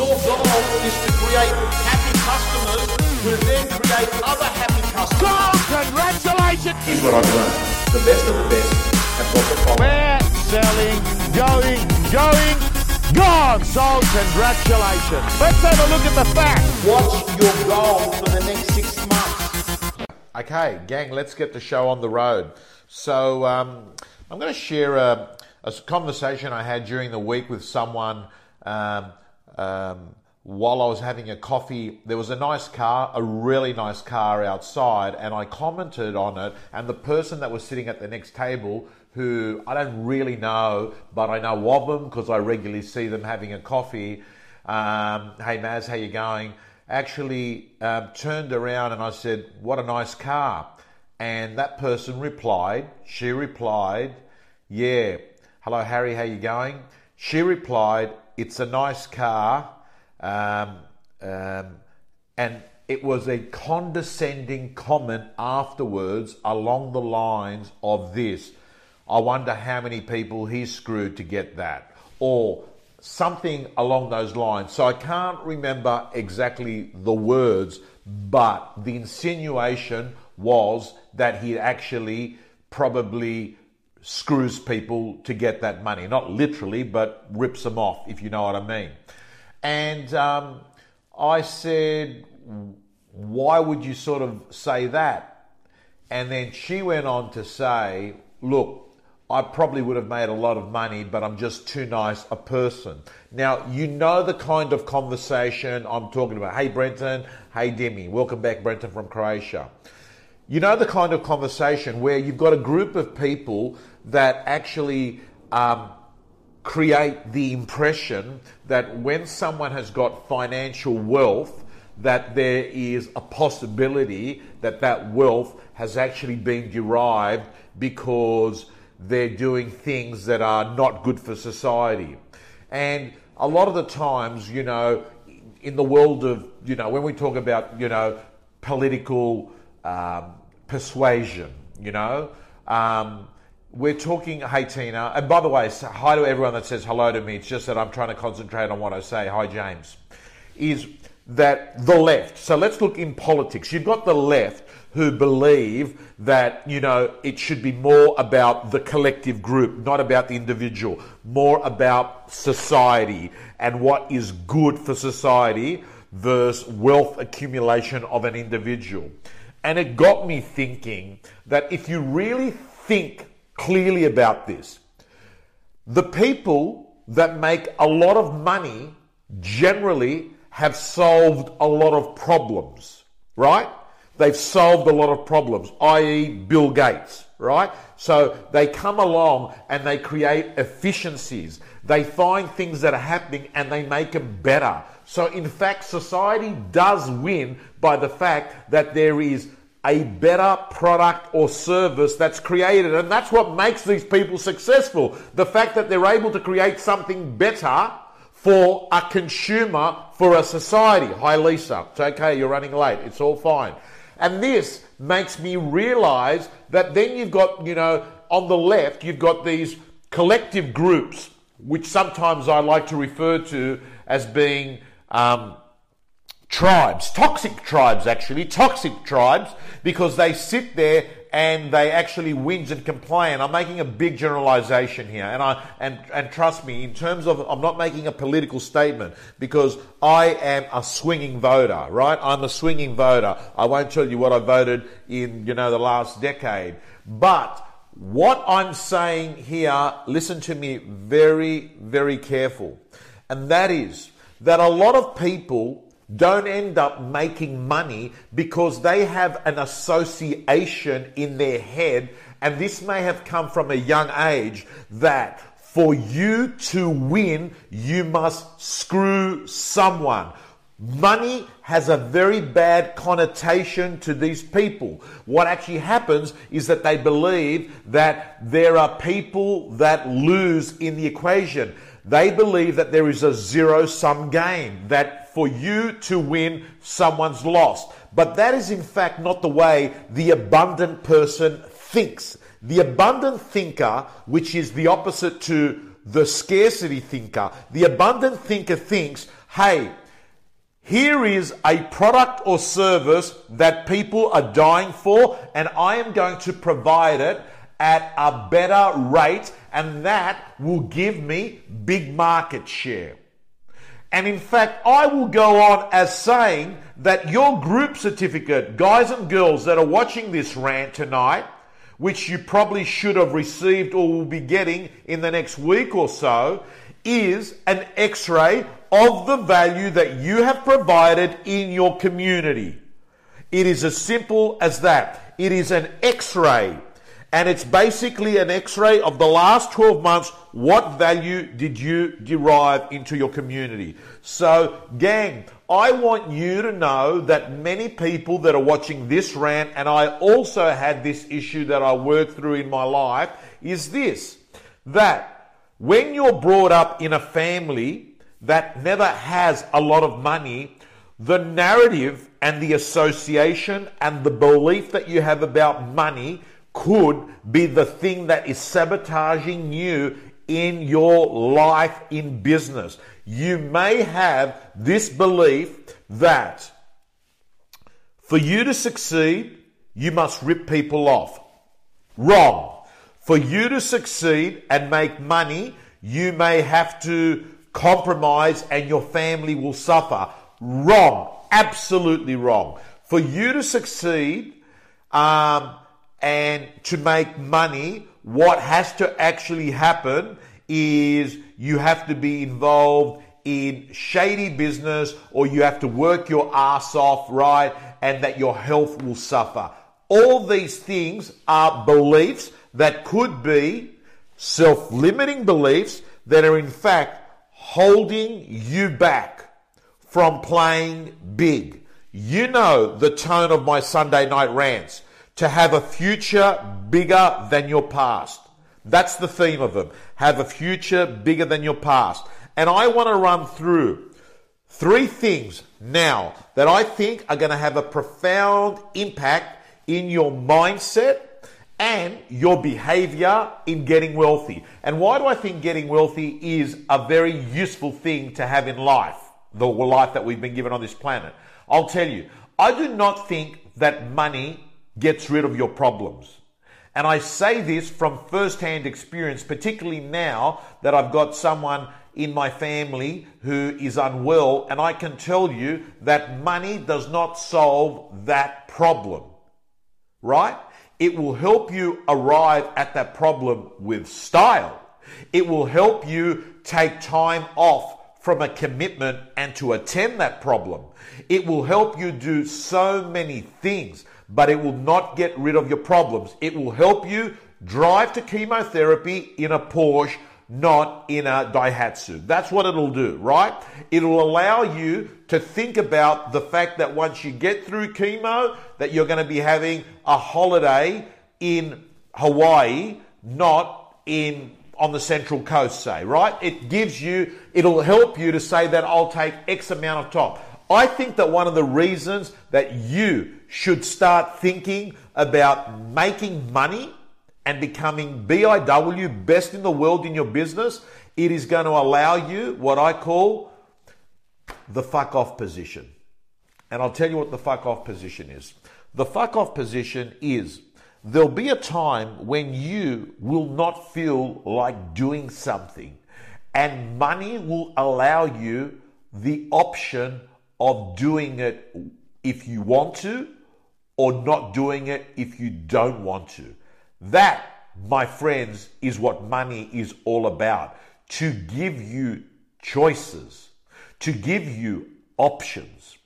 Your goal is to create happy customers who then create other happy customers. So congratulations! Here's what I've learned. The best of the best have got the following. We're selling, going, going, gone. So Congratulations. Let's have a look at the facts. What's your goal for the next six months? Okay, gang, let's get the show on the road. So, um, I'm going to share a, a conversation I had during the week with someone um, um, while I was having a coffee. There was a nice car, a really nice car outside, and I commented on it. And the person that was sitting at the next table, who I don't really know, but I know of them because I regularly see them having a coffee. Um, hey, Maz, how you going? Actually, um, turned around and I said, "What a nice car." And that person replied, she replied, yeah, hello Harry, how you going? She replied, it's a nice car. Um, um, and it was a condescending comment afterwards along the lines of this. I wonder how many people he screwed to get that. Or something along those lines. So I can't remember exactly the words, but the insinuation was that he actually probably screws people to get that money. Not literally, but rips them off, if you know what I mean. And um, I said, why would you sort of say that? And then she went on to say, look, I probably would have made a lot of money, but I'm just too nice a person. Now, you know the kind of conversation I'm talking about. Hey, Brenton. Hey, Demi. Welcome back, Brenton from Croatia. You know the kind of conversation where you've got a group of people that actually um, create the impression that when someone has got financial wealth, that there is a possibility that that wealth has actually been derived because they're doing things that are not good for society. And a lot of the times, you know, in the world of, you know, when we talk about, you know, political um, persuasion, you know, um, we're talking, hey Tina, and by the way, hi to everyone that says hello to me. It's just that I'm trying to concentrate on what I say. Hi, James. Is that the left? So let's look in politics. You've got the left who believe that, you know, it should be more about the collective group, not about the individual, more about society and what is good for society versus wealth accumulation of an individual. And it got me thinking that if you really think clearly about this, the people that make a lot of money generally have solved a lot of problems, right? They've solved a lot of problems, i.e., Bill Gates, right? So they come along and they create efficiencies. They find things that are happening and they make them better. So, in fact, society does win by the fact that there is a better product or service that's created. And that's what makes these people successful. The fact that they're able to create something better for a consumer, for a society. Hi, Lisa. It's okay, you're running late. It's all fine. And this makes me realize that then you've got, you know, on the left, you've got these collective groups, which sometimes I like to refer to as being um, tribes, toxic tribes actually, toxic tribes, because they sit there and they actually whinge and complain. I'm making a big generalization here, and I and and trust me, in terms of I'm not making a political statement because I am a swinging voter, right? I'm a swinging voter. I won't tell you what I voted in, you know, the last decade, but what I'm saying here, listen to me very, very careful, and that is that a lot of people don't end up making money because they have an association in their head, and this may have come from a young age that for you to win, you must screw someone. Money has a very bad connotation to these people. What actually happens is that they believe that there are people that lose in the equation. They believe that there is a zero sum game, that for you to win, someone's lost. But that is in fact not the way the abundant person thinks. The abundant thinker, which is the opposite to the scarcity thinker, the abundant thinker thinks, hey, here is a product or service that people are dying for, and I am going to provide it at a better rate, and that will give me big market share. And in fact, I will go on as saying that your group certificate, guys and girls that are watching this rant tonight, which you probably should have received or will be getting in the next week or so, is an x ray of the value that you have provided in your community. It is as simple as that. It is an x ray. And it's basically an x ray of the last 12 months. What value did you derive into your community? So, gang, I want you to know that many people that are watching this rant, and I also had this issue that I worked through in my life, is this that when you're brought up in a family that never has a lot of money, the narrative and the association and the belief that you have about money could be the thing that is sabotaging you in your life in business. You may have this belief that for you to succeed, you must rip people off. Wrong. For you to succeed and make money, you may have to compromise and your family will suffer. Wrong. Absolutely wrong. For you to succeed um, and to make money, what has to actually happen is you have to be involved in shady business or you have to work your ass off, right? And that your health will suffer. All these things are beliefs that could be self limiting beliefs that are in fact holding you back from playing big. You know the tone of my Sunday night rants to have a future bigger than your past. That's the theme of them. Have a future bigger than your past. And I want to run through three things now that I think are going to have a profound impact in your mindset and your behavior in getting wealthy. And why do I think getting wealthy is a very useful thing to have in life, the life that we've been given on this planet? I'll tell you, I do not think that money gets rid of your problems. And I say this from first-hand experience, particularly now that I've got someone in my family who is unwell, and I can tell you that money does not solve that problem. Right? It will help you arrive at that problem with style. It will help you take time off from a commitment and to attend that problem. It will help you do so many things, but it will not get rid of your problems. It will help you drive to chemotherapy in a Porsche not in a Daihatsu. That's what it'll do, right? It'll allow you to think about the fact that once you get through chemo, that you're going to be having a holiday in Hawaii, not in on the central coast, say, right? It gives you, it'll help you to say that I'll take X amount of time. I think that one of the reasons that you should start thinking about making money and becoming BIW, best in the world in your business, it is going to allow you what I call the fuck off position. And I'll tell you what the fuck off position is. The fuck off position is there'll be a time when you will not feel like doing something, and money will allow you the option of doing it if you want to or not doing it if you don't want to. That, my friends, is what money is all about. To give you choices, to give you options.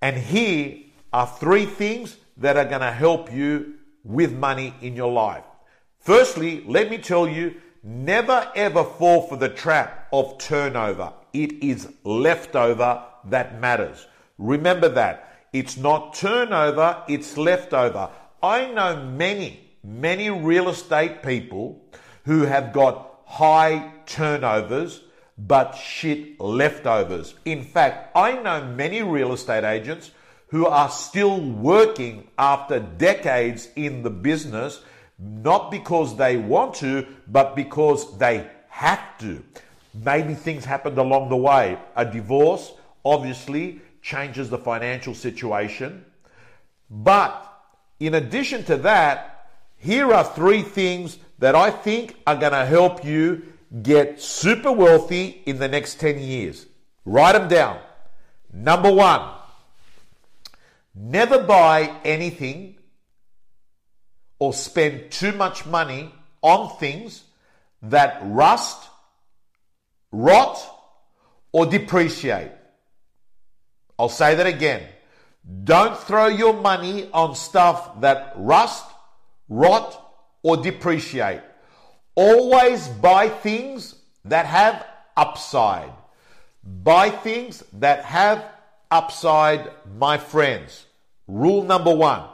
And here are three things that are going to help you with money in your life. Firstly, let me tell you, never ever fall for the trap of turnover. It is leftover that matters. Remember that. It's not turnover, it's leftover. I know many many real estate people who have got high turnovers but shit leftovers. In fact, I know many real estate agents who are still working after decades in the business, not because they want to, but because they have to. Maybe things happened along the way, a divorce, obviously changes the financial situation. But in addition to that, here are three things that I think are going to help you get super wealthy in the next 10 years. Write them down. Number one, never buy anything or spend too much money on things that rust, rot, or depreciate. I'll say that again. Don't throw your money on stuff that rust, rot, or depreciate. Always buy things that have upside. Buy things that have upside, my friends. Rule number one.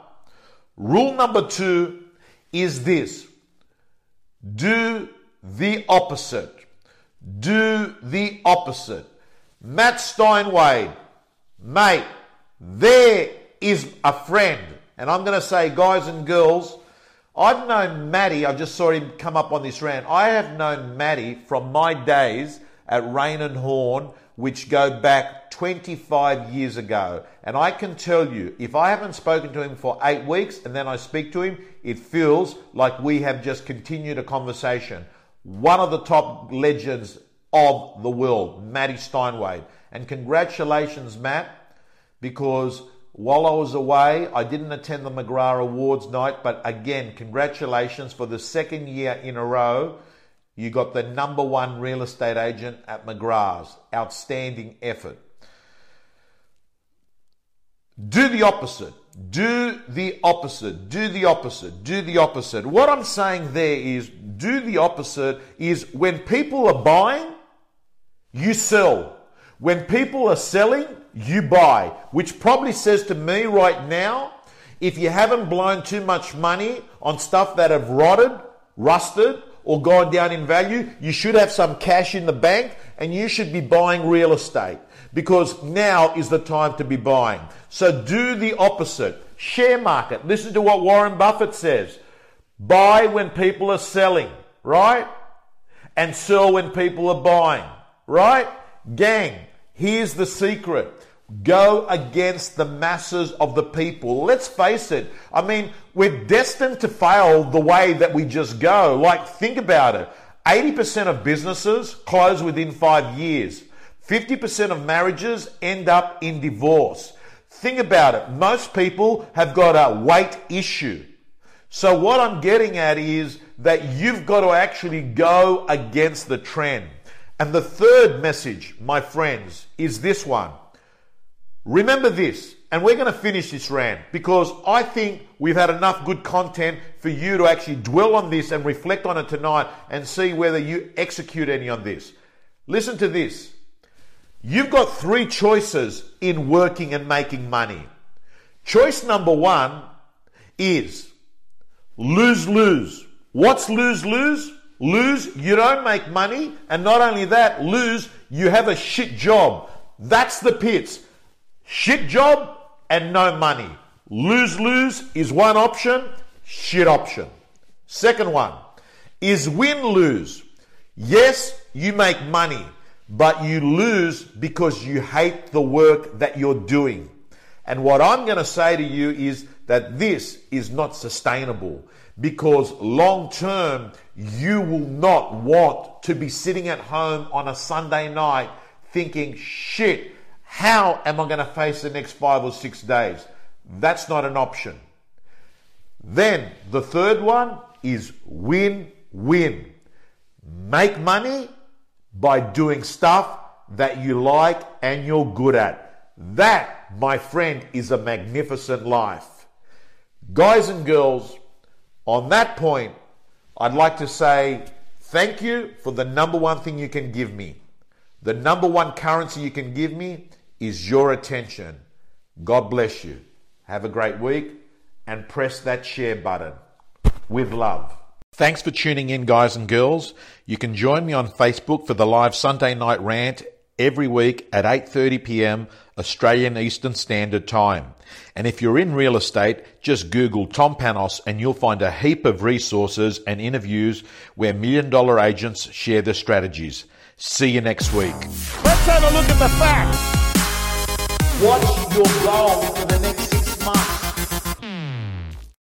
Rule number two is this do the opposite. Do the opposite. Matt Steinway, mate, there is a friend. And I'm going to say, guys and girls, I've known Matty, I just saw him come up on this rant. I have known Matty from my days at Raine and Horne, which go back 25 years ago. And I can tell you, if I haven't spoken to him for eight weeks and then I speak to him, it feels like we have just continued a conversation. One of the top legends of the world, Matty Steinway. And congratulations, Matt, because while I was away, I didn't attend the McGrath Awards night, but again, congratulations for the second year in a row. You got the number one real estate agent at McGrath's. Outstanding effort. Do the opposite. Do the opposite. Do the opposite. Do the opposite. What I'm saying there is do the opposite is when people are buying, you sell. When people are selling, you buy. Which probably says to me right now, if you haven't blown too much money on stuff that have rotted, rusted, or gone down in value, you should have some cash in the bank and you should be buying real estate because now is the time to be buying. So do the opposite. Share market. Listen to what Warren Buffett says. Buy when people are selling, right? And sell when people are buying, right? Gang, here's the secret. Go against the masses of the people. Let's face it. I mean, we're destined to fail the way that we just go. Like, think about it. 80% of businesses close within five years. 50% of marriages end up in divorce. Think about it. Most people have got a weight issue. So what I'm getting at is that you've got to actually go against the trend. And the third message, my friends, is this one. Remember this, and we're going to finish this rant because I think we've had enough good content for you to actually dwell on this and reflect on it tonight and see whether you execute any on this. Listen to this. You've got three choices in working and making money. Choice number one is lose lose. What's lose lose? Lose, you don't make money, and not only that, lose, you have a shit job. That's the pits. Shit job and no money. Lose lose is one option, shit option. Second one is win lose. Yes, you make money, but you lose because you hate the work that you're doing. And what I'm going to say to you is that this is not sustainable because long term, you will not want to be sitting at home on a Sunday night thinking, shit, how am I going to face the next five or six days? That's not an option. Then the third one is win win. Make money by doing stuff that you like and you're good at. That, my friend, is a magnificent life. Guys and girls, on that point, I'd like to say thank you for the number one thing you can give me. The number one currency you can give me is your attention. God bless you. Have a great week and press that share button with love. Thanks for tuning in, guys and girls. You can join me on Facebook for the live Sunday night rant every week at 8:30 p.m. Australian Eastern Standard Time. And if you're in real estate, just Google Tom Panos and you'll find a heap of resources and interviews where million dollar agents share their strategies. See you next week. Let's have a look at the facts. What's your goal for